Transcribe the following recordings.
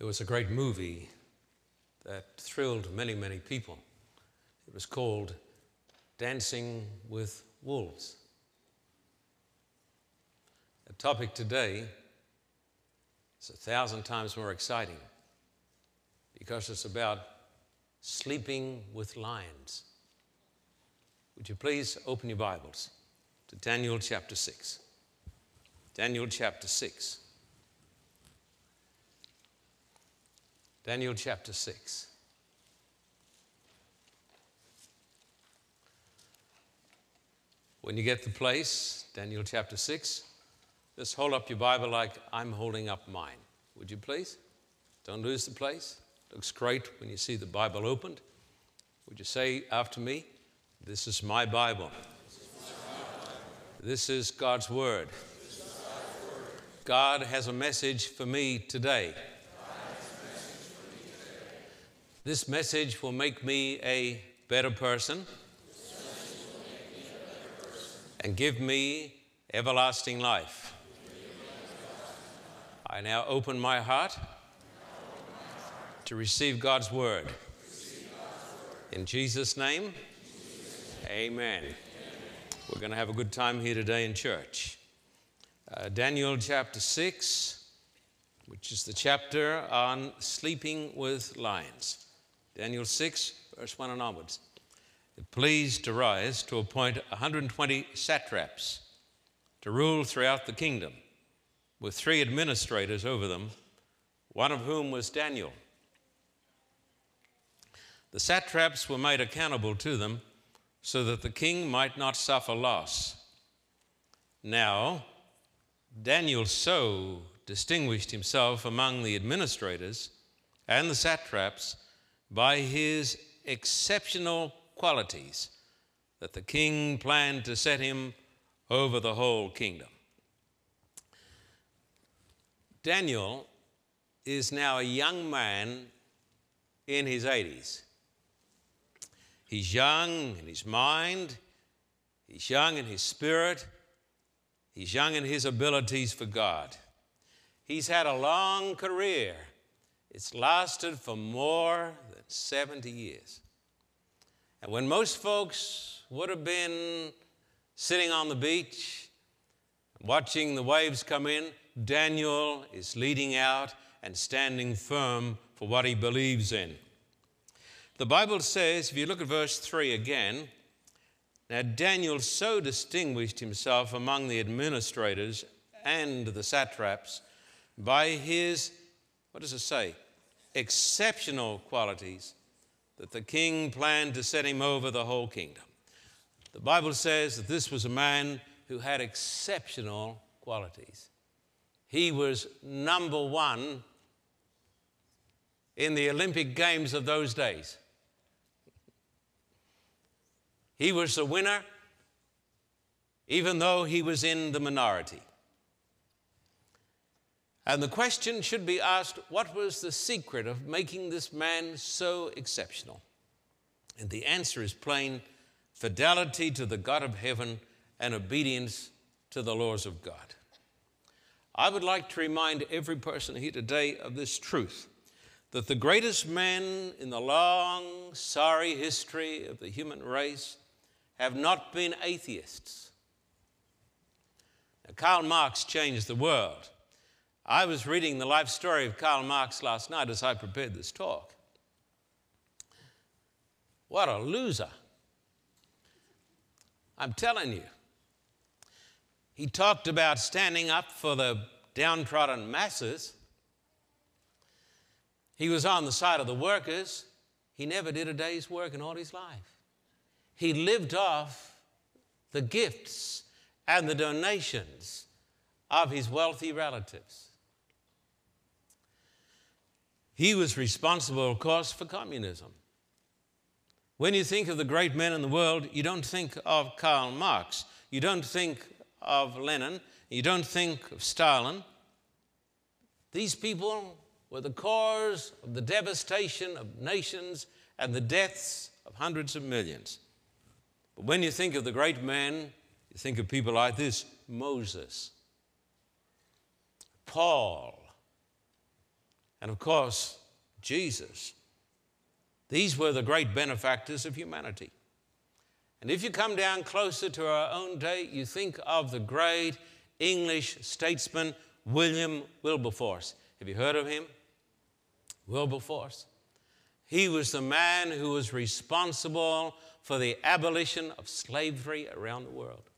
There was a great movie that thrilled many, many people. It was called Dancing with Wolves. The topic today is a thousand times more exciting because it's about sleeping with lions. Would you please open your Bibles to Daniel chapter 6? Daniel chapter 6. Daniel chapter 6. When you get the place, Daniel chapter 6, just hold up your Bible like I'm holding up mine. Would you please? Don't lose the place. Looks great when you see the Bible opened. Would you say after me, This is my Bible? This is God's Word. God has a message for me today. This message will make me a better person and give me everlasting life. I now open my heart to receive God's word. In Jesus' name, amen. We're going to have a good time here today in church. Uh, Daniel chapter 6, which is the chapter on sleeping with lions. Daniel 6, verse 1 and onwards. It pleased Darius to appoint 120 satraps to rule throughout the kingdom, with three administrators over them, one of whom was Daniel. The satraps were made accountable to them so that the king might not suffer loss. Now, Daniel so distinguished himself among the administrators and the satraps by his exceptional qualities that the king planned to set him over the whole kingdom. Daniel is now a young man in his 80s. He's young in his mind, he's young in his spirit, he's young in his abilities for God. He's had a long career, it's lasted for more 70 years. And when most folks would have been sitting on the beach, watching the waves come in, Daniel is leading out and standing firm for what he believes in. The Bible says, if you look at verse 3 again, now Daniel so distinguished himself among the administrators and the satraps by his, what does it say? Exceptional qualities that the king planned to set him over the whole kingdom. The Bible says that this was a man who had exceptional qualities. He was number one in the Olympic Games of those days. He was the winner, even though he was in the minority. And the question should be asked what was the secret of making this man so exceptional? And the answer is plain fidelity to the God of heaven and obedience to the laws of God. I would like to remind every person here today of this truth that the greatest men in the long, sorry history of the human race have not been atheists. Now, Karl Marx changed the world. I was reading the life story of Karl Marx last night as I prepared this talk. What a loser. I'm telling you. He talked about standing up for the downtrodden masses. He was on the side of the workers. He never did a day's work in all his life. He lived off the gifts and the donations of his wealthy relatives. He was responsible, of course, for communism. When you think of the great men in the world, you don't think of Karl Marx, you don't think of Lenin, you don't think of Stalin. These people were the cause of the devastation of nations and the deaths of hundreds of millions. But when you think of the great men, you think of people like this Moses, Paul, and of course, Jesus. These were the great benefactors of humanity. And if you come down closer to our own day, you think of the great English statesman William Wilberforce. Have you heard of him? Wilberforce. He was the man who was responsible for the abolition of slavery around the world.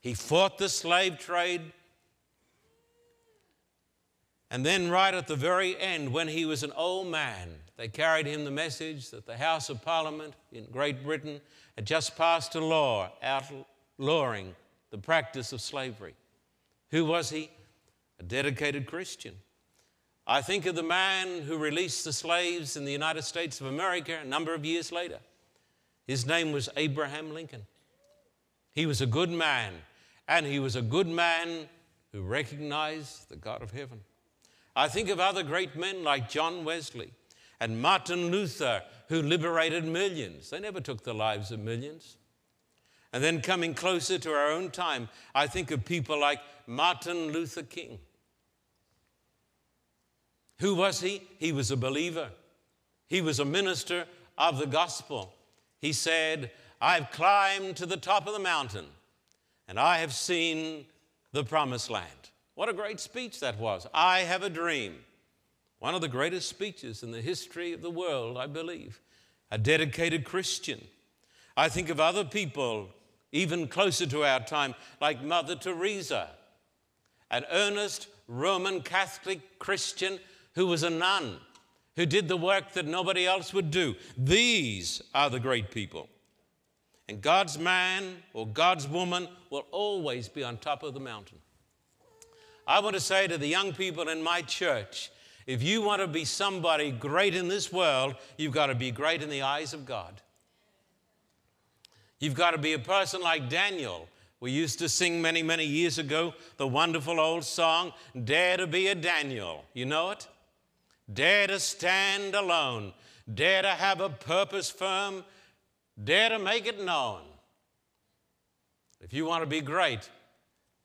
He fought the slave trade. And then, right at the very end, when he was an old man, they carried him the message that the House of Parliament in Great Britain had just passed a law outlawing the practice of slavery. Who was he? A dedicated Christian. I think of the man who released the slaves in the United States of America a number of years later. His name was Abraham Lincoln. He was a good man, and he was a good man who recognized the God of heaven. I think of other great men like John Wesley and Martin Luther, who liberated millions. They never took the lives of millions. And then coming closer to our own time, I think of people like Martin Luther King. Who was he? He was a believer, he was a minister of the gospel. He said, I've climbed to the top of the mountain and I have seen the promised land. What a great speech that was. I have a dream. One of the greatest speeches in the history of the world, I believe. A dedicated Christian. I think of other people even closer to our time, like Mother Teresa, an earnest Roman Catholic Christian who was a nun, who did the work that nobody else would do. These are the great people. And God's man or God's woman will always be on top of the mountain. I want to say to the young people in my church if you want to be somebody great in this world, you've got to be great in the eyes of God. You've got to be a person like Daniel. We used to sing many, many years ago the wonderful old song, Dare to be a Daniel. You know it? Dare to stand alone. Dare to have a purpose firm. Dare to make it known. If you want to be great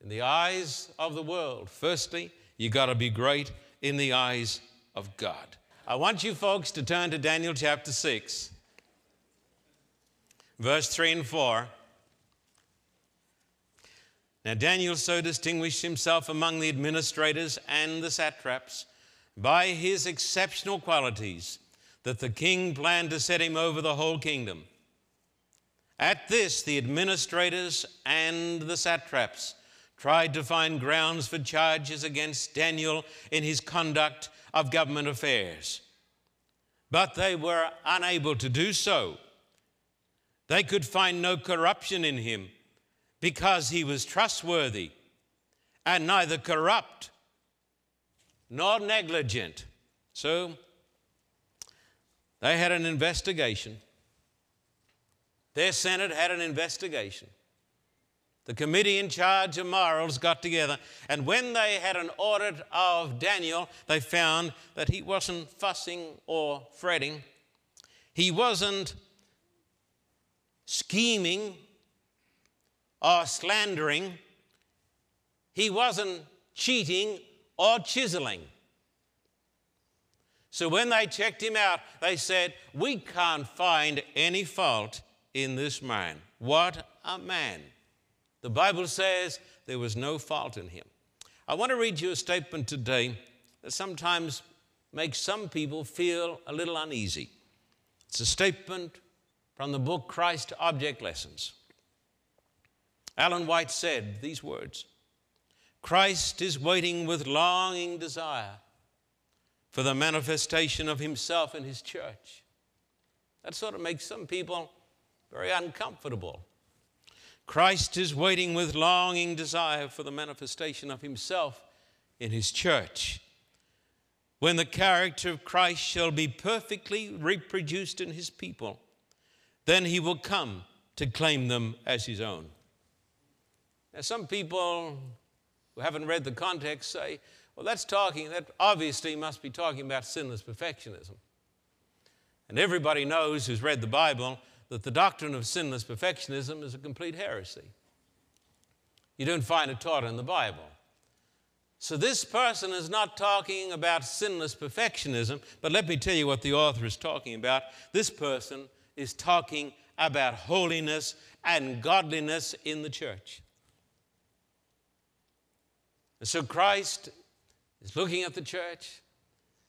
in the eyes of the world, firstly, you got to be great in the eyes of God. I want you folks to turn to Daniel chapter 6 verse 3 and 4. Now, Daniel so distinguished himself among the administrators and the satraps by his exceptional qualities that the king planned to set him over the whole kingdom. At this, the administrators and the satraps tried to find grounds for charges against Daniel in his conduct of government affairs. But they were unable to do so they could find no corruption in him because he was trustworthy and neither corrupt nor negligent. So they had an investigation. Their Senate had an investigation. The committee in charge of morals got together, and when they had an audit of Daniel, they found that he wasn't fussing or fretting. He wasn't scheming or slandering. He wasn't cheating or chiseling. So when they checked him out, they said, We can't find any fault in this man. What a man. The Bible says there was no fault in him. I want to read you a statement today that sometimes makes some people feel a little uneasy. It's a statement from the book Christ Object Lessons. Ellen White said these words Christ is waiting with longing desire for the manifestation of himself in his church. That sort of makes some people very uncomfortable. Christ is waiting with longing desire for the manifestation of himself in his church. When the character of Christ shall be perfectly reproduced in his people, then he will come to claim them as his own. Now, some people who haven't read the context say, well, that's talking, that obviously must be talking about sinless perfectionism. And everybody knows who's read the Bible that the doctrine of sinless perfectionism is a complete heresy. You don't find it taught in the Bible. So, this person is not talking about sinless perfectionism, but let me tell you what the author is talking about. This person is talking about holiness and godliness in the church. And so, Christ is looking at the church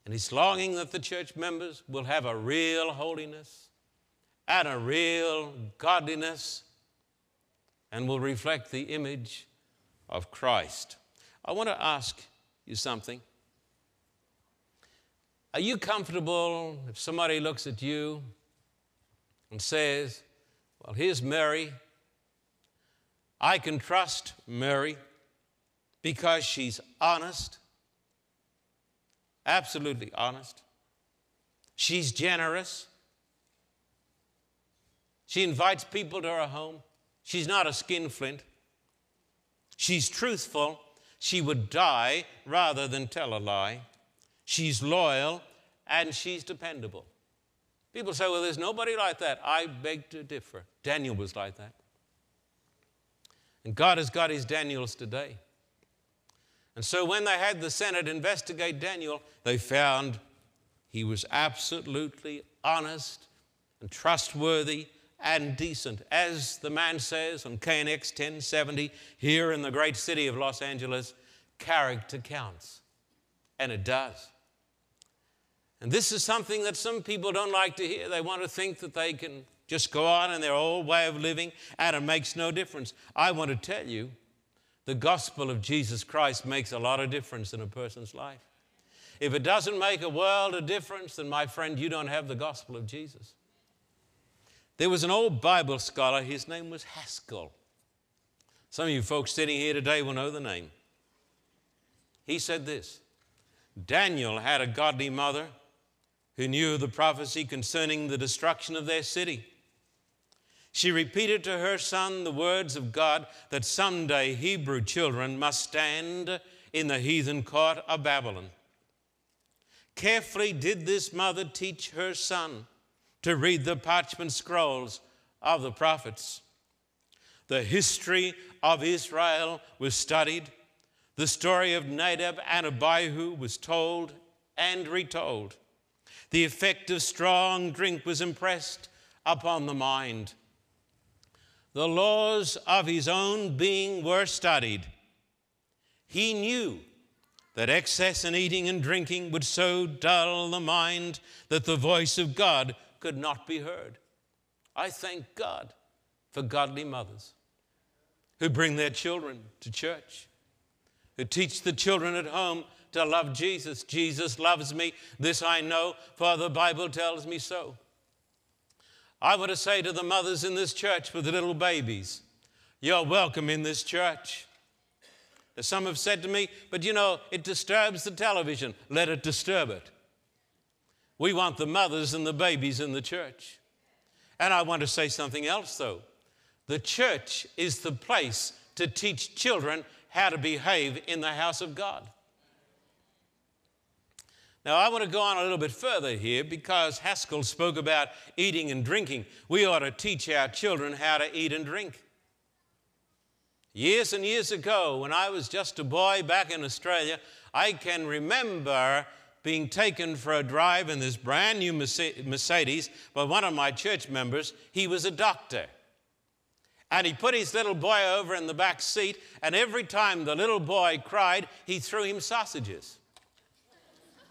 and he's longing that the church members will have a real holiness and a real godliness and will reflect the image of Christ. I want to ask you something. Are you comfortable if somebody looks at you and says, Well, here's Mary. I can trust Mary because she's honest, absolutely honest. She's generous. She invites people to her home. She's not a skinflint. She's truthful she would die rather than tell a lie. She's loyal and she's dependable. People say, well, there's nobody like that. I beg to differ. Daniel was like that. And God has got his Daniels today. And so when they had the Senate investigate Daniel, they found he was absolutely honest and trustworthy and decent. As the man says on KNX 1070, here in the great city of Los Angeles, character counts. And it does. And this is something that some people don't like to hear. They want to think that they can just go on in their old way of living and it makes no difference. I want to tell you, the gospel of Jesus Christ makes a lot of difference in a person's life. If it doesn't make a world of difference, then my friend, you don't have the gospel of Jesus. There was an old Bible scholar, his name was Haskell. Some of you folks sitting here today will know the name. He said this Daniel had a godly mother who knew the prophecy concerning the destruction of their city. She repeated to her son the words of God that someday Hebrew children must stand in the heathen court of Babylon. Carefully did this mother teach her son to read the parchment scrolls of the prophets. The history of Israel was studied. The story of Nadab and Abihu was told and retold. The effect of strong drink was impressed upon the mind. The laws of his own being were studied. He knew that excess in eating and drinking would so dull the mind that the voice of God could not be heard. I thank God for godly mothers who bring their children to church, who teach the children at home to love Jesus. Jesus loves me. This I know, for the Bible tells me so. I want to say to the mothers in this church with the little babies, you're welcome in this church. Some have said to me, but you know, it disturbs the television. Let it disturb it. We want the mothers and the babies in the church. And I want to say something else, though. The church is the place to teach children how to behave in the house of God. Now, I want to go on a little bit further here because Haskell spoke about eating and drinking. We ought to teach our children how to eat and drink. Years and years ago, when I was just a boy back in Australia, I can remember being taken for a drive in this brand new Mercedes by one of my church members. He was a doctor. And he put his little boy over in the back seat, and every time the little boy cried, he threw him sausages.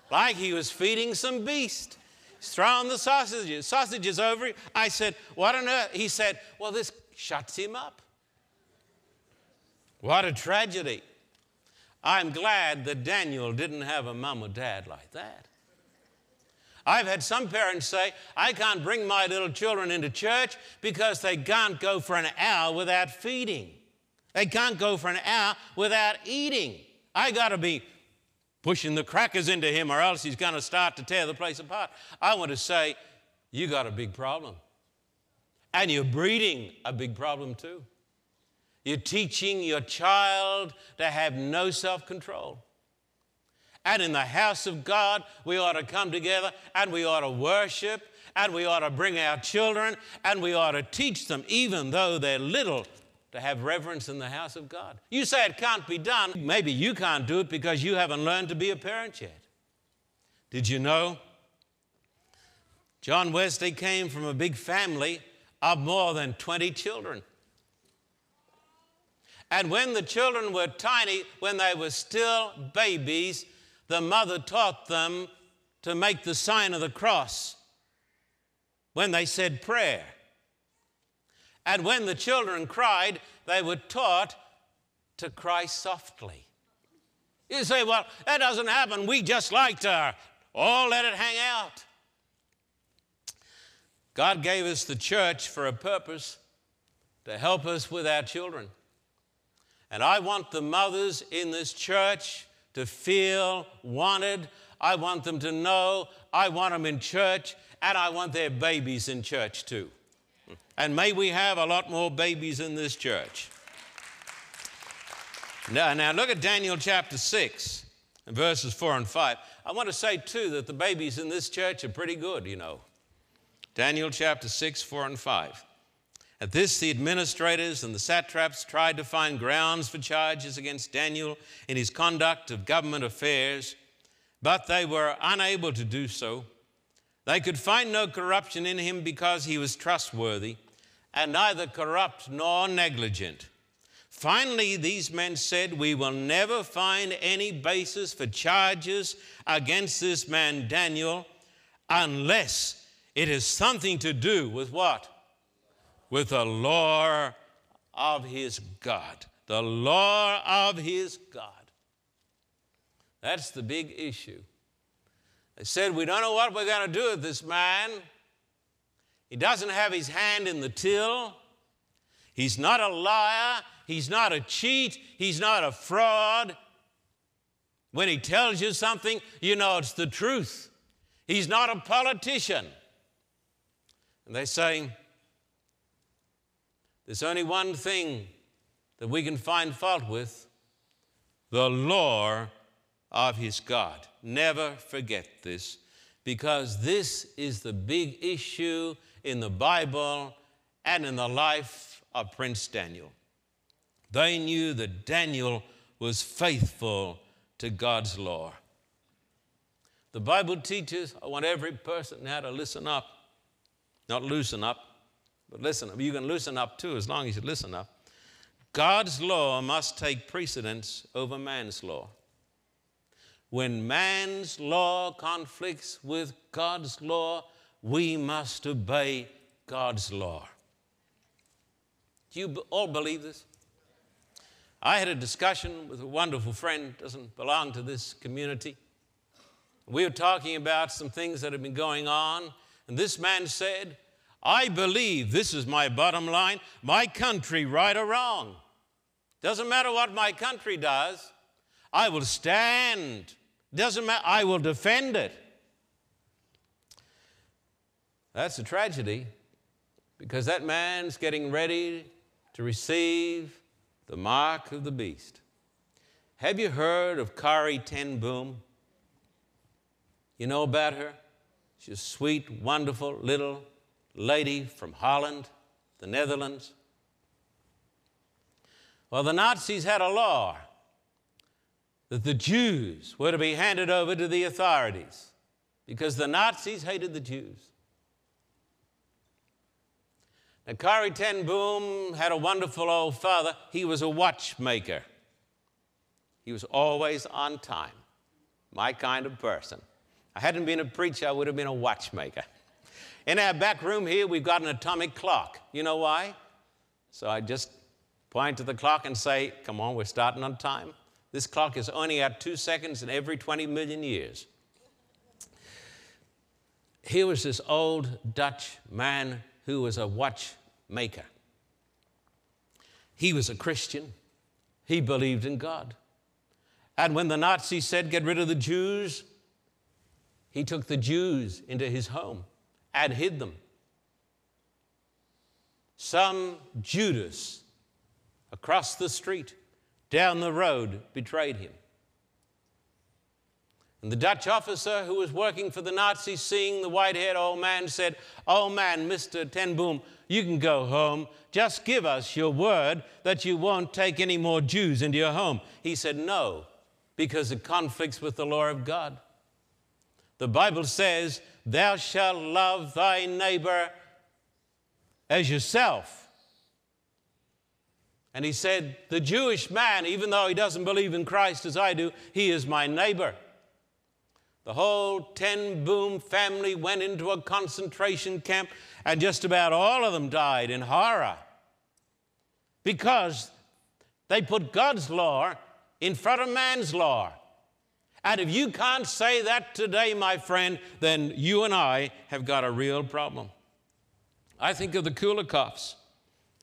like he was feeding some beast. He's throwing the sausages, sausages over. I said, What on earth? He said, Well, this shuts him up. What a tragedy. I'm glad that Daniel didn't have a mom or dad like that. I've had some parents say, I can't bring my little children into church because they can't go for an hour without feeding. They can't go for an hour without eating. I got to be pushing the crackers into him or else he's going to start to tear the place apart. I want to say, you got a big problem. And you're breeding a big problem too. You're teaching your child to have no self control. And in the house of God, we ought to come together and we ought to worship and we ought to bring our children and we ought to teach them, even though they're little, to have reverence in the house of God. You say it can't be done. Maybe you can't do it because you haven't learned to be a parent yet. Did you know? John Wesley came from a big family of more than 20 children. And when the children were tiny, when they were still babies, the mother taught them to make the sign of the cross when they said prayer. And when the children cried, they were taught to cry softly. You say, well, that doesn't happen. We just like to all let it hang out. God gave us the church for a purpose to help us with our children. And I want the mothers in this church to feel wanted. I want them to know I want them in church, and I want their babies in church too. And may we have a lot more babies in this church. Now, now look at Daniel chapter 6, verses 4 and 5. I want to say too that the babies in this church are pretty good, you know. Daniel chapter 6, 4 and 5. At this, the administrators and the satraps tried to find grounds for charges against Daniel in his conduct of government affairs, but they were unable to do so. They could find no corruption in him because he was trustworthy and neither corrupt nor negligent. Finally, these men said, We will never find any basis for charges against this man Daniel unless it has something to do with what? With the law of his God. The law of his God. That's the big issue. They said, We don't know what we're going to do with this man. He doesn't have his hand in the till. He's not a liar. He's not a cheat. He's not a fraud. When he tells you something, you know it's the truth. He's not a politician. And they say, there's only one thing that we can find fault with the law of his God. Never forget this because this is the big issue in the Bible and in the life of Prince Daniel. They knew that Daniel was faithful to God's law. The Bible teaches, I want every person now to listen up, not loosen up. But listen, you can loosen up too as long as you listen up. God's law must take precedence over man's law. When man's law conflicts with God's law, we must obey God's law. Do you all believe this? I had a discussion with a wonderful friend, doesn't belong to this community. We were talking about some things that have been going on, and this man said, I believe, this is my bottom line, my country, right or wrong. Doesn't matter what my country does, I will stand. Doesn't matter, I will defend it. That's a tragedy because that man's getting ready to receive the mark of the beast. Have you heard of Corrie Ten Boom? You know about her? She's a sweet, wonderful little lady from Holland, the Netherlands. Well, the Nazis had a law that the Jews were to be handed over to the authorities because the Nazis hated the Jews. Now, Corrie Ten Boom had a wonderful old father. He was a watchmaker. He was always on time, my kind of person. I hadn't been a preacher, I would have been a watchmaker. In our back room here, we've got an atomic clock. You know why? So I just point to the clock and say, Come on, we're starting on time. This clock is only at two seconds in every 20 million years. Here was this old Dutch man who was a watchmaker. He was a Christian, he believed in God. And when the Nazis said, Get rid of the Jews, he took the Jews into his home and hid them. Some Judas across the street, down the road, betrayed him. And the Dutch officer who was working for the Nazis, seeing the white haired old man, said, Oh man, Mr. Ten Boom, you can go home. Just give us your word that you won't take any more Jews into your home. He said, No, because it conflicts with the law of God. The Bible says, Thou shalt love thy neighbor as yourself. And he said, The Jewish man, even though he doesn't believe in Christ as I do, he is my neighbor. The whole Ten Boom family went into a concentration camp, and just about all of them died in horror because they put God's law in front of man's law. And if you can't say that today, my friend, then you and I have got a real problem. I think of the Kulikovs.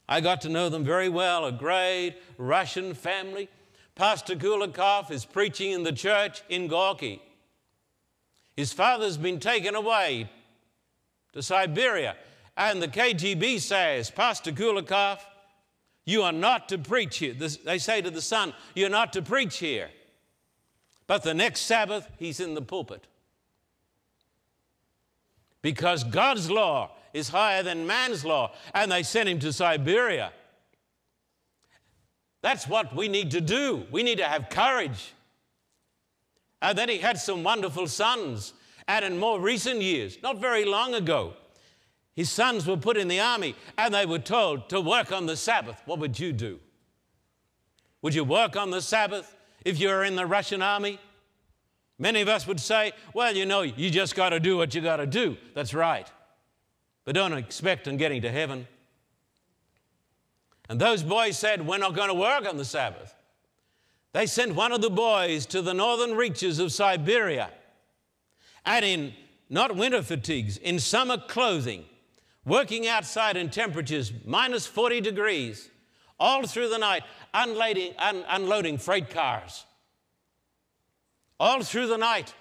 I got to know them very well, a great Russian family. Pastor Kulikov is preaching in the church in Gorky. His father's been taken away to Siberia, and the KGB says, Pastor Kulikov, you are not to preach here. They say to the son, You're not to preach here. But the next Sabbath, he's in the pulpit. Because God's law is higher than man's law, and they sent him to Siberia. That's what we need to do. We need to have courage. And then he had some wonderful sons. And in more recent years, not very long ago, his sons were put in the army and they were told to work on the Sabbath. What would you do? Would you work on the Sabbath? If you were in the Russian army? Many of us would say, well, you know, you just got to do what you got to do. That's right. But don't expect on getting to heaven. And those boys said, We're not going to work on the Sabbath. They sent one of the boys to the northern reaches of Siberia and in not winter fatigues, in summer clothing, working outside in temperatures minus 40 degrees all through the night, unloading, un- unloading freight cars. All through the night,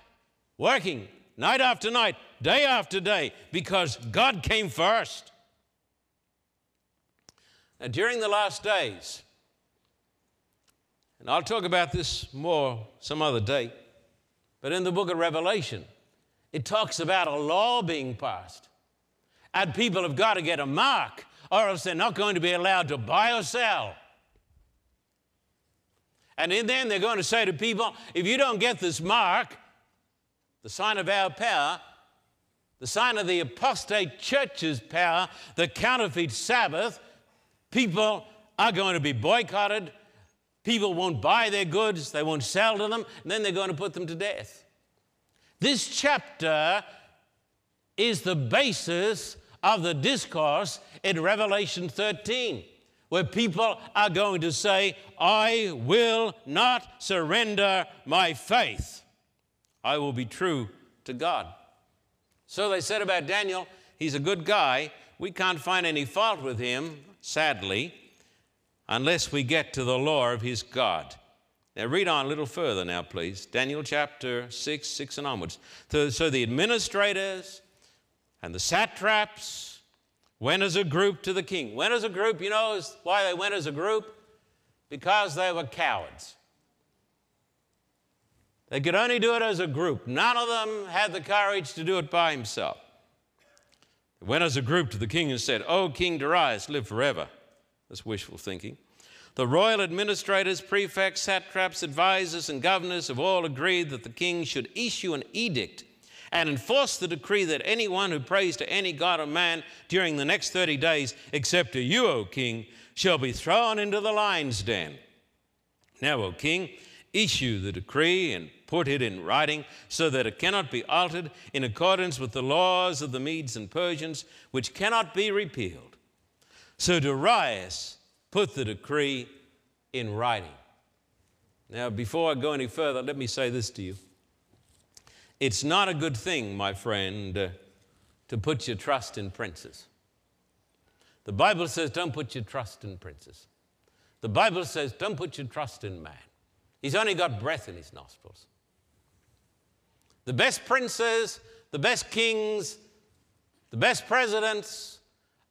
working night after night, day after day, because God came first. Now, during the last days, and I'll talk about this more some other day, but in the book of Revelation, it talks about a law being passed. And people have got to get a mark, or else they're not going to be allowed to buy or sell. And in then they're going to say to people, if you don't get this mark, the sign of our power, the sign of the apostate church's power, the counterfeit Sabbath, people are going to be boycotted. People won't buy their goods, they won't sell to them, and then they're going to put them to death. This chapter is the basis of the discourse in Revelation 13 where people are going to say, I will not surrender my faith. I will be true to God. So they said about Daniel, he's a good guy. We can't find any fault with him, sadly, unless we get to the law of his God. Now, read on a little further now, please. Daniel chapter 6, 6 and onwards. So, so the administrators and the satraps went as a group to the king. Went as a group, you know why they went as a group? Because they were cowards. They could only do it as a group. None of them had the courage to do it by himself. They went as a group to the king and said, O King Darius, live forever. That's wishful thinking. The royal administrators, prefects, satraps, advisors, and governors have all agreed that the king should issue an edict and enforce the decree that anyone who prays to any god or man during the next 30 days, except to you, O king, shall be thrown into the lion's den. Now, O king, issue the decree and put it in writing so that it cannot be altered in accordance with the laws of the Medes and Persians, which cannot be repealed. So Darius put the decree in writing. Now, before I go any further, let me say this to you. It's not a good thing, my friend, to put your trust in princes. The Bible says, don't put your trust in princes. The Bible says, don't put your trust in man. He's only got breath in his nostrils. The best princes, the best kings, the best presidents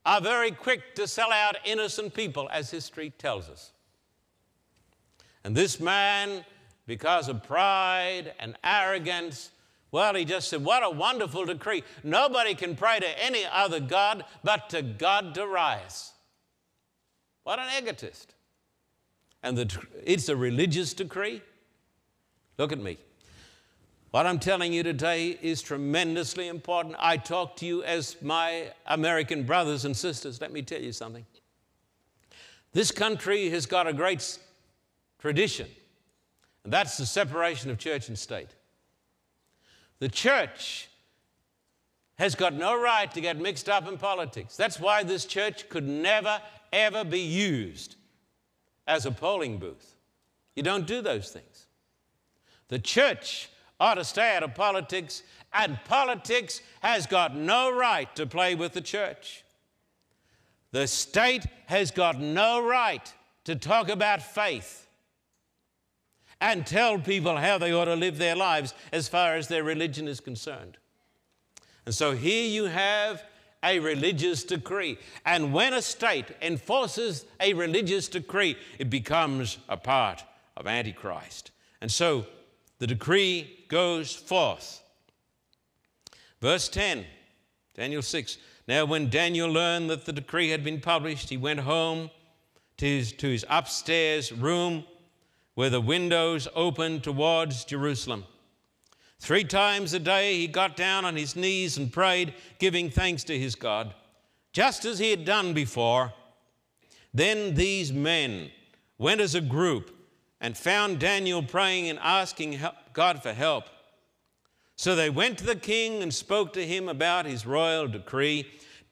are very quick to sell out innocent people, as history tells us. And this man because of pride and arrogance. Well, he just said, What a wonderful decree. Nobody can pray to any other God but to God Darius. What an egotist. And the, it's a religious decree. Look at me. What I'm telling you today is tremendously important. I talk to you as my American brothers and sisters. Let me tell you something. This country has got a great tradition, and that's the separation of church and state. The church has got no right to get mixed up in politics. That's why this church could never, ever be used as a polling booth. You don't do those things. The church ought to stay out of politics, and politics has got no right to play with the church. The state has got no right to talk about faith and tell people how they ought to live their lives as far as their religion is concerned. And so here you have a religious decree. And when a state enforces a religious decree, it becomes a part of Antichrist. And so the decree goes forth. Verse 10, Daniel 6. Now, when Daniel learned that the decree had been published, he went home to his, to his upstairs room where the windows opened towards Jerusalem. Three times a day he got down on his knees and prayed, giving thanks to his God, just as he had done before. Then these men went as a group and found Daniel praying and asking God for help. So they went to the king and spoke to him about his royal decree.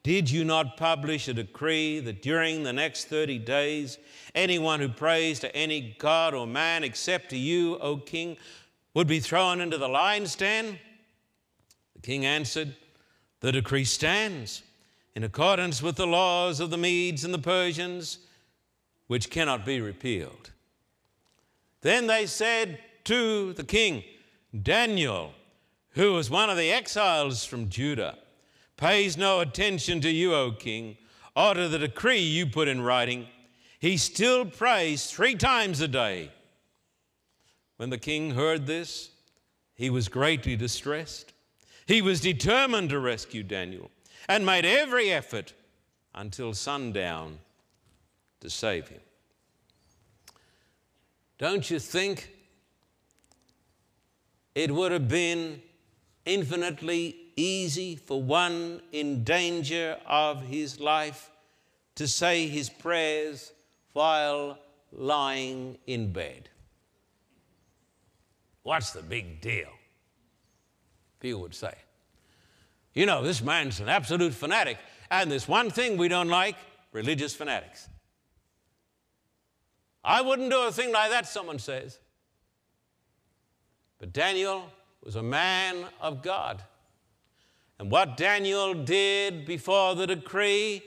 Did you not publish a decree that during the next 30 days, anyone who prays to any god or man except to you, O king, would be thrown into the lion's den? The king answered, The decree stands in accordance with the laws of the Medes and the Persians, which cannot be repealed. Then they said to the king, Daniel, who was one of the exiles from Judah, pays no attention to you, O king, or to the decree you put in writing. He still prays three times a day. When the king heard this, he was greatly distressed. He was determined to rescue Daniel and made every effort until sundown to save him. Don't you think it would have been infinitely easy for one in danger of his life to say his prayers while lying in bed? What's the big deal? People would say. You know, this man's an absolute fanatic, and there's one thing we don't like religious fanatics. I wouldn't do a thing like that, someone says. But Daniel was a man of God. And what Daniel did before the decree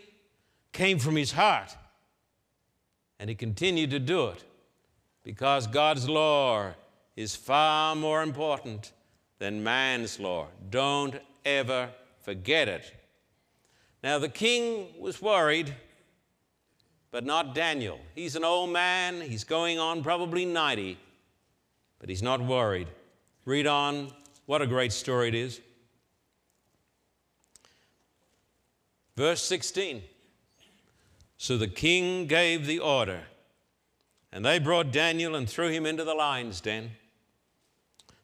came from his heart. And he continued to do it because God's law is far more important than man's law. Don't ever forget it. Now, the king was worried but not Daniel. He's an old man, he's going on probably 90, but he's not worried. Read on. What a great story it is. Verse 16. So the king gave the order, and they brought Daniel and threw him into the lion's den.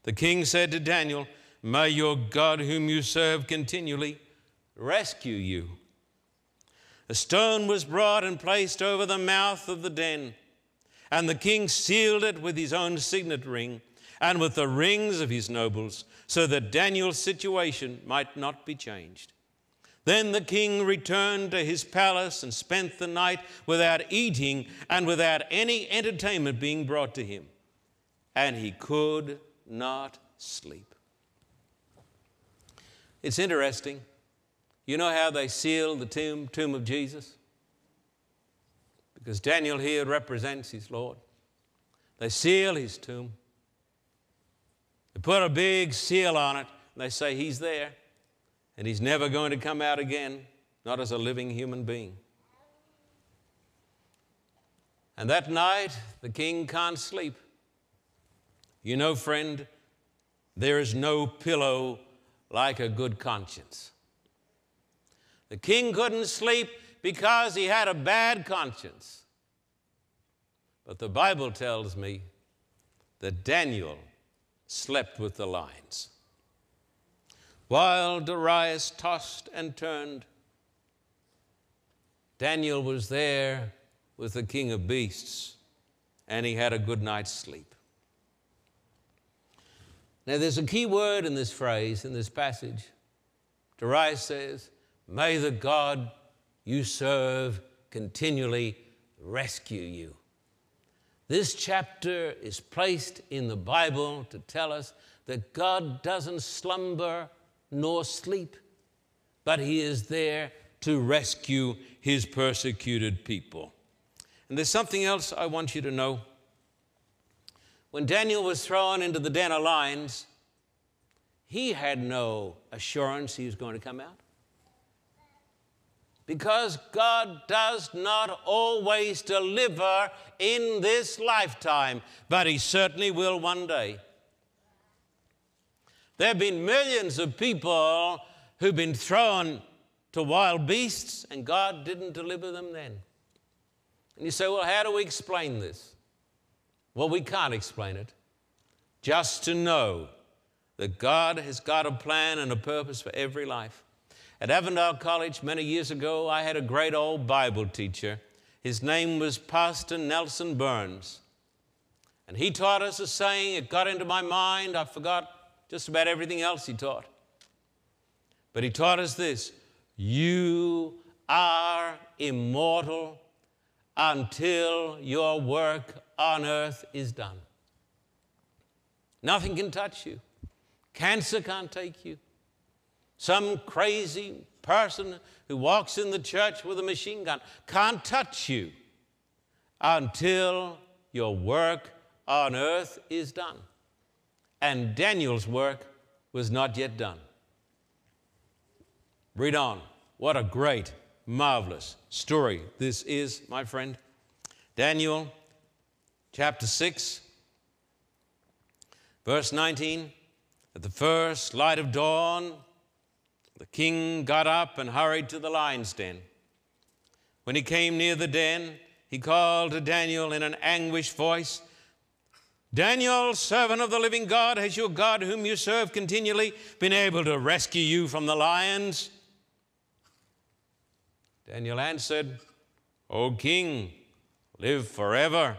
The king said to Daniel, May your God, whom you serve continually, rescue you. A stone was brought and placed over the mouth of the den, and the king sealed it with his own signet ring and with the rings of his nobles, so that Daniel's situation might not be changed. Then the king returned to his palace and spent the night without eating and without any entertainment being brought to him. And he could not sleep. It's interesting. You know how they sealed the tomb, tomb of Jesus? Because Daniel here represents his Lord. They seal his tomb. They put a big seal on it, and they say he's there, and he's never going to come out again, not as a living human being. And that night, the king can't sleep. You know, friend, there is no pillow like a good conscience. The king couldn't sleep because he had a bad conscience. But the Bible tells me that Daniel slept with the lions. While Darius tossed and turned, Daniel was there with the king of beasts, and he had a good night's sleep. Now, there's a key word in this phrase, in this passage. Darius says, May the God you serve continually rescue you. This chapter is placed in the Bible to tell us that God doesn't slumber nor sleep, but He is there to rescue His persecuted people. And there's something else I want you to know. When Daniel was thrown into the den of lions, he had no assurance he was going to come out. Because God does not always deliver in this lifetime, but He certainly will one day. There have been millions of people who've been thrown to wild beasts, and God didn't deliver them then. And you say, well, how do we explain this? Well, we can't explain it. Just to know that God has got a plan and a purpose for every life. At Avondale College many years ago, I had a great old Bible teacher. His name was Pastor Nelson Burns. And he taught us a saying, it got into my mind. I forgot just about everything else he taught. But he taught us this You are immortal until your work on earth is done. Nothing can touch you. Cancer can't take you. Some crazy person who walks in the church with a machine gun can't touch you until your work on earth is done. And Daniel's work was not yet done. Read on. What a great, marvelous story this is, my friend. Daniel chapter 6, verse 19. At the first light of dawn, the king got up and hurried to the lion's den. When he came near the den, he called to Daniel in an anguished voice Daniel, servant of the living God, has your God, whom you serve continually, been able to rescue you from the lions? Daniel answered, O king, live forever.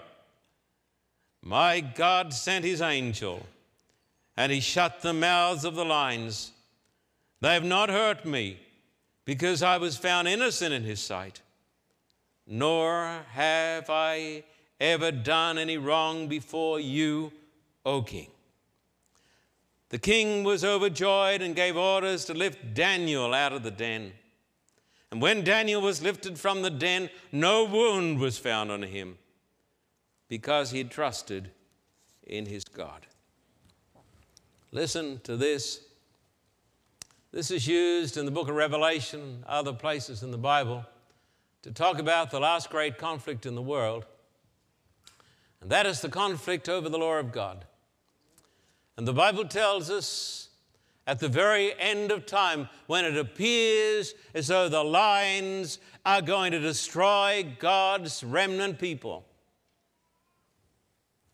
My God sent his angel and he shut the mouths of the lions. They have not hurt me, because I was found innocent in his sight, nor have I ever done any wrong before you, O king. The king was overjoyed and gave orders to lift Daniel out of the den. And when Daniel was lifted from the den, no wound was found on him because he trusted in his God. Listen to this. This is used in the book of Revelation, other places in the Bible, to talk about the last great conflict in the world. And that is the conflict over the law of God. And the Bible tells us at the very end of time, when it appears as though the lions are going to destroy God's remnant people,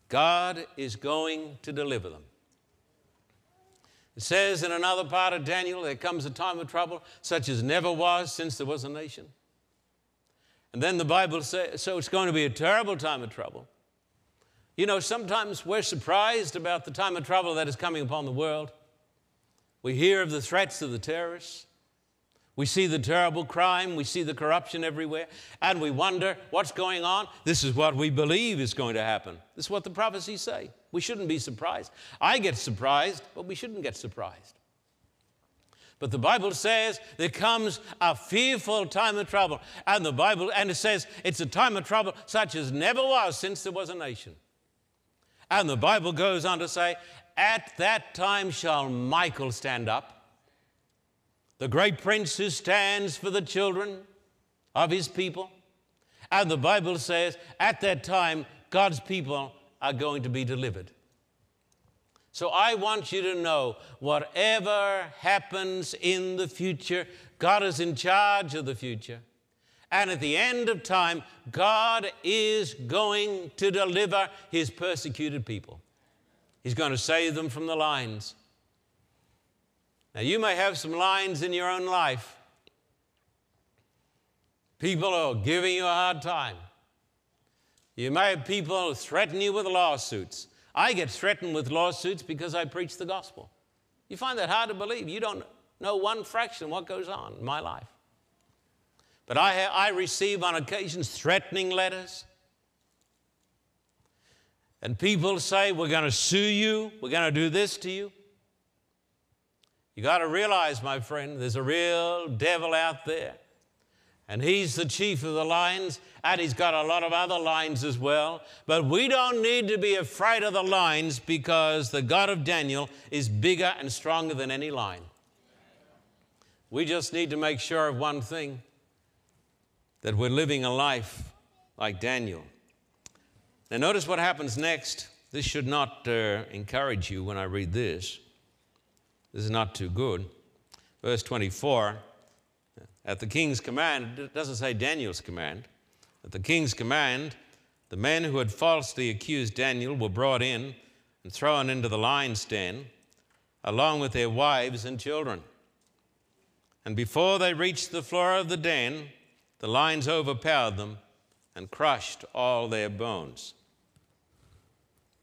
God is going to deliver them. It says in another part of Daniel, there comes a time of trouble such as never was since there was a nation. And then the Bible says, so it's going to be a terrible time of trouble. You know, sometimes we're surprised about the time of trouble that is coming upon the world. We hear of the threats of the terrorists. We see the terrible crime, we see the corruption everywhere, and we wonder what's going on. This is what we believe is going to happen. This is what the prophecies say. We shouldn't be surprised. I get surprised, but we shouldn't get surprised. But the Bible says there comes a fearful time of trouble. And the Bible, and it says it's a time of trouble such as never was since there was a nation. And the Bible goes on to say, At that time shall Michael stand up the great prince who stands for the children of his people. And the Bible says at that time, God's people are going to be delivered. So I want you to know whatever happens in the future, God is in charge of the future. And at the end of time, God is going to deliver his persecuted people. He's going to save them from the lines. Now, you may have some lines in your own life. People are giving you a hard time. You may have people threaten you with lawsuits. I get threatened with lawsuits because I preach the gospel. You find that hard to believe. You don't know one fraction what goes on in my life. But I, I receive on occasions threatening letters. And people say, We're going to sue you, we're going to do this to you. You got to realize, my friend, there's a real devil out there. And he's the chief of the lions, and he's got a lot of other lions as well. But we don't need to be afraid of the lions because the God of Daniel is bigger and stronger than any lion. We just need to make sure of one thing that we're living a life like Daniel. Now, notice what happens next. This should not uh, encourage you when I read this. This is not too good. Verse 24 At the king's command, it doesn't say Daniel's command. At the king's command, the men who had falsely accused Daniel were brought in and thrown into the lion's den, along with their wives and children. And before they reached the floor of the den, the lions overpowered them and crushed all their bones.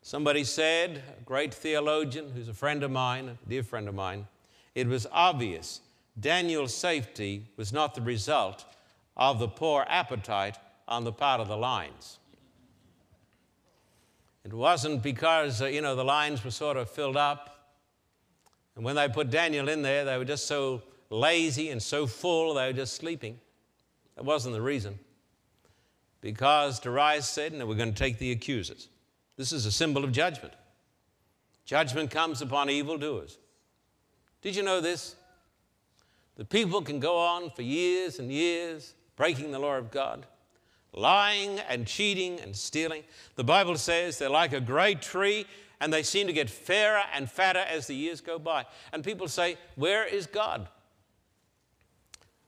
Somebody said, a great theologian who's a friend of mine, a dear friend of mine, it was obvious Daniel's safety was not the result of the poor appetite on the part of the lions. It wasn't because, uh, you know, the lions were sort of filled up. And when they put Daniel in there, they were just so lazy and so full, they were just sleeping. That wasn't the reason. Because Darius said, and we're going to take the accusers. This is a symbol of judgment. Judgment comes upon evildoers. Did you know this? The people can go on for years and years breaking the law of God, lying and cheating and stealing. The Bible says they're like a great tree and they seem to get fairer and fatter as the years go by. And people say, Where is God?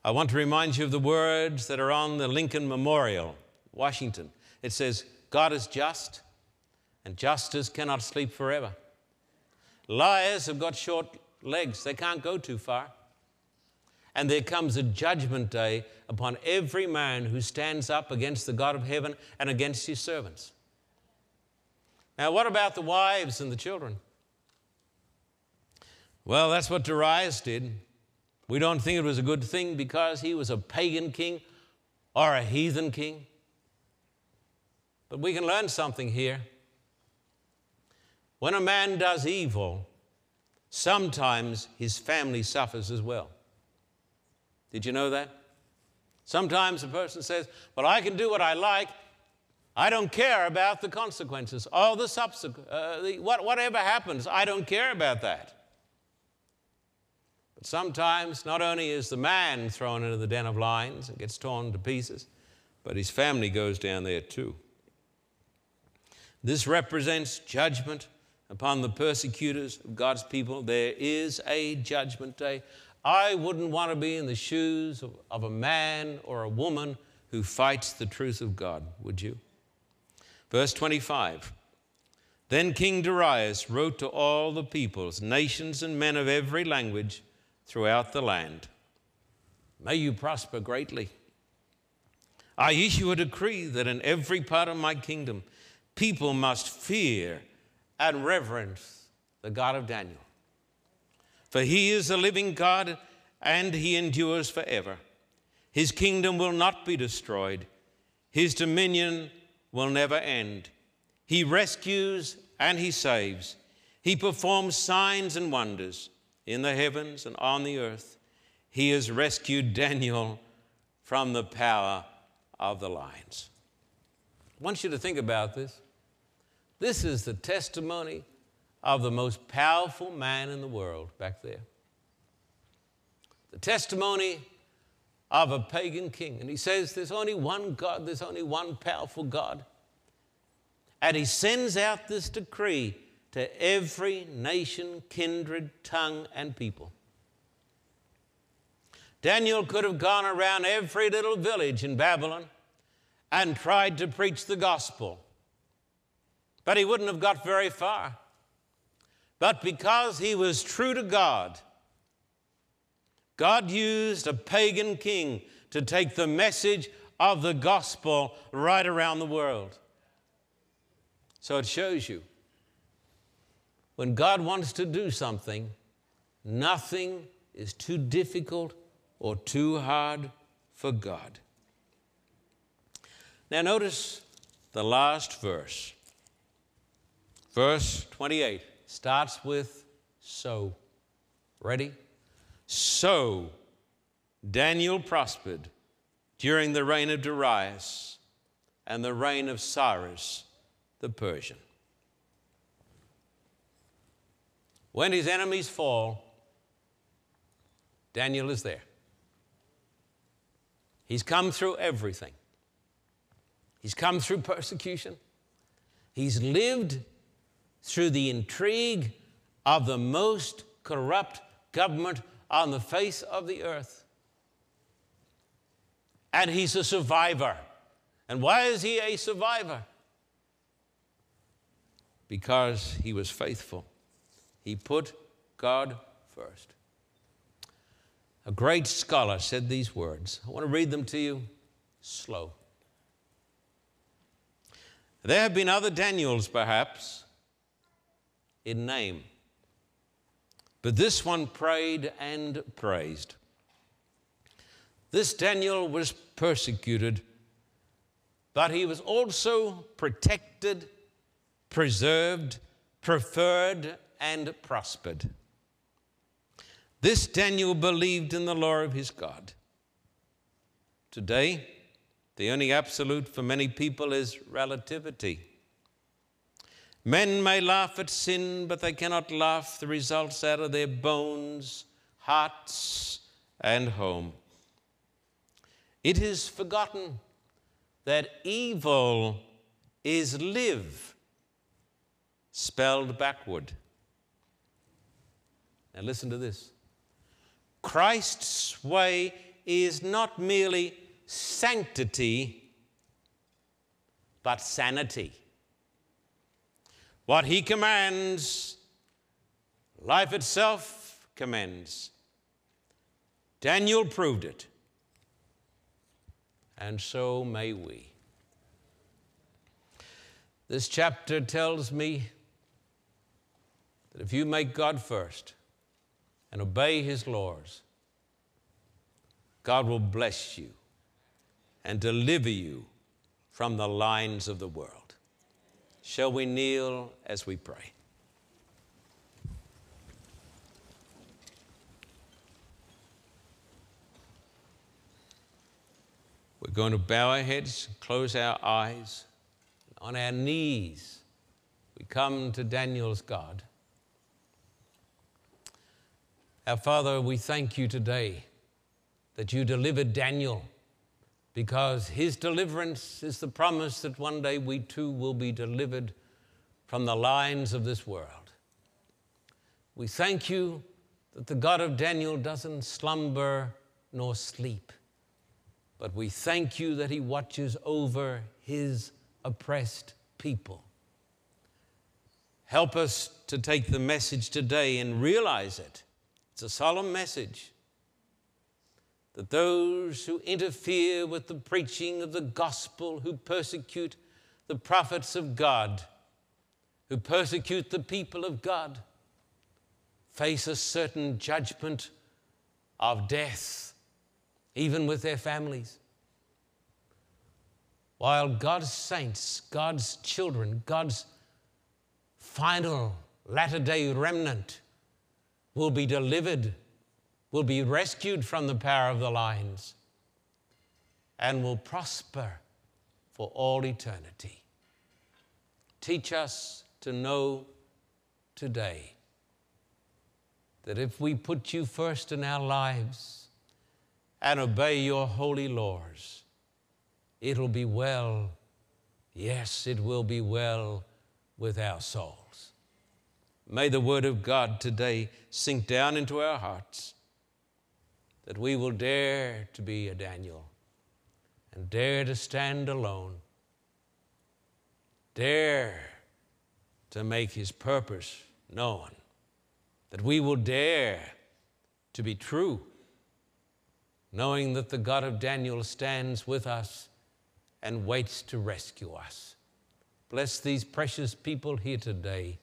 I want to remind you of the words that are on the Lincoln Memorial, Washington. It says, God is just, and justice cannot sleep forever. Liars have got short legs, they can't go too far. And there comes a judgment day upon every man who stands up against the God of heaven and against his servants. Now, what about the wives and the children? Well, that's what Darius did. We don't think it was a good thing because he was a pagan king or a heathen king. But we can learn something here. When a man does evil, sometimes his family suffers as well. Did you know that? Sometimes a person says, Well, I can do what I like. I don't care about the consequences. All the subsequent, uh, whatever happens, I don't care about that. Sometimes not only is the man thrown into the den of lions and gets torn to pieces, but his family goes down there too. This represents judgment upon the persecutors of God's people. There is a judgment day. I wouldn't want to be in the shoes of, of, a man or a woman who fights the truth of God, would you? Verse 25 Then King Darius wrote to all the peoples, nations, and men of every language throughout the land. May you prosper greatly. I issue a decree that in every part of my kingdom, people must fear and reverence the God of Daniel. For he is a living God and he endures forever. His kingdom will not be destroyed, his dominion will never end. He rescues and he saves, he performs signs and wonders in the heavens and on the earth. He has rescued Daniel from the power of the lions. I want you to think about this. This is the testimony of the most powerful man in the world back there. The testimony of a pagan king. And he says, There's only one God, there's only one powerful God. And he sends out this decree to every nation, kindred, tongue, and people. Daniel could have gone around every little village in Babylon and tried to preach the gospel, but he wouldn't have got very far. But because he was true to God, God used a pagan king to take the message of the gospel right around the world. So it shows you when God wants to do something, nothing is too difficult or too hard for God. Now, notice the last verse. Verse 28 starts with so. Ready? So Daniel prospered during the reign of Darius and the reign of Cyrus the Persian. When his enemies fall, Daniel is there. He's come through everything. He's come through persecution. He's lived through the intrigue of the most corrupt government on the face of the earth. And he's a survivor. And why is he a survivor? Because he was faithful. He put God first. A great scholar said these words. I want to read them to you slow. There have been other Daniels, perhaps, in name, but this one prayed and praised. This Daniel was persecuted, but he was also protected, preserved, preferred, and prospered. This Daniel believed in the law of his God. Today, the only absolute for many people is relativity. Men may laugh at sin, but they cannot laugh the results out of their bones, hearts, and home. It is forgotten that evil is live, spelled backward. Now, listen to this Christ's way is not merely sanctity, but sanity. What he commands, life itself commends. Daniel proved it, and so may we. This chapter tells me that if you make God first, and obey his laws, God will bless you and deliver you from the lines of the world. Shall we kneel as we pray? We're going to bow our heads, close our eyes. On our knees, we come to Daniel's God. Our Father, we thank you today that you delivered Daniel because his deliverance is the promise that one day we too will be delivered from the lines of this world. We thank you that the God of Daniel doesn't slumber nor sleep, but we thank you that he watches over his oppressed people. Help us to take the message today and realize it it's a solemn message that those who interfere with the preaching of the gospel, who persecute the prophets of God, who persecute the people of God, face a certain judgment of death, even with their families. While God's saints, God's children, God's final latter day remnant will be delivered, will be rescued from the power of the lions, and will prosper for all eternity. Teach us to know today that if we put you first in our lives and obey your holy laws, it'll be well. Yes, it will be well with our souls. May the Word of God today sink down into our hearts that we will dare to be a Daniel and dare to stand alone, dare to make His purpose known, that we will dare to be true, knowing that the God of Daniel stands with us and waits to rescue us. Bless these precious people here today.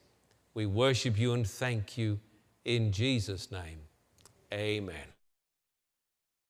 We worship you and thank you in Jesus' name. Amen.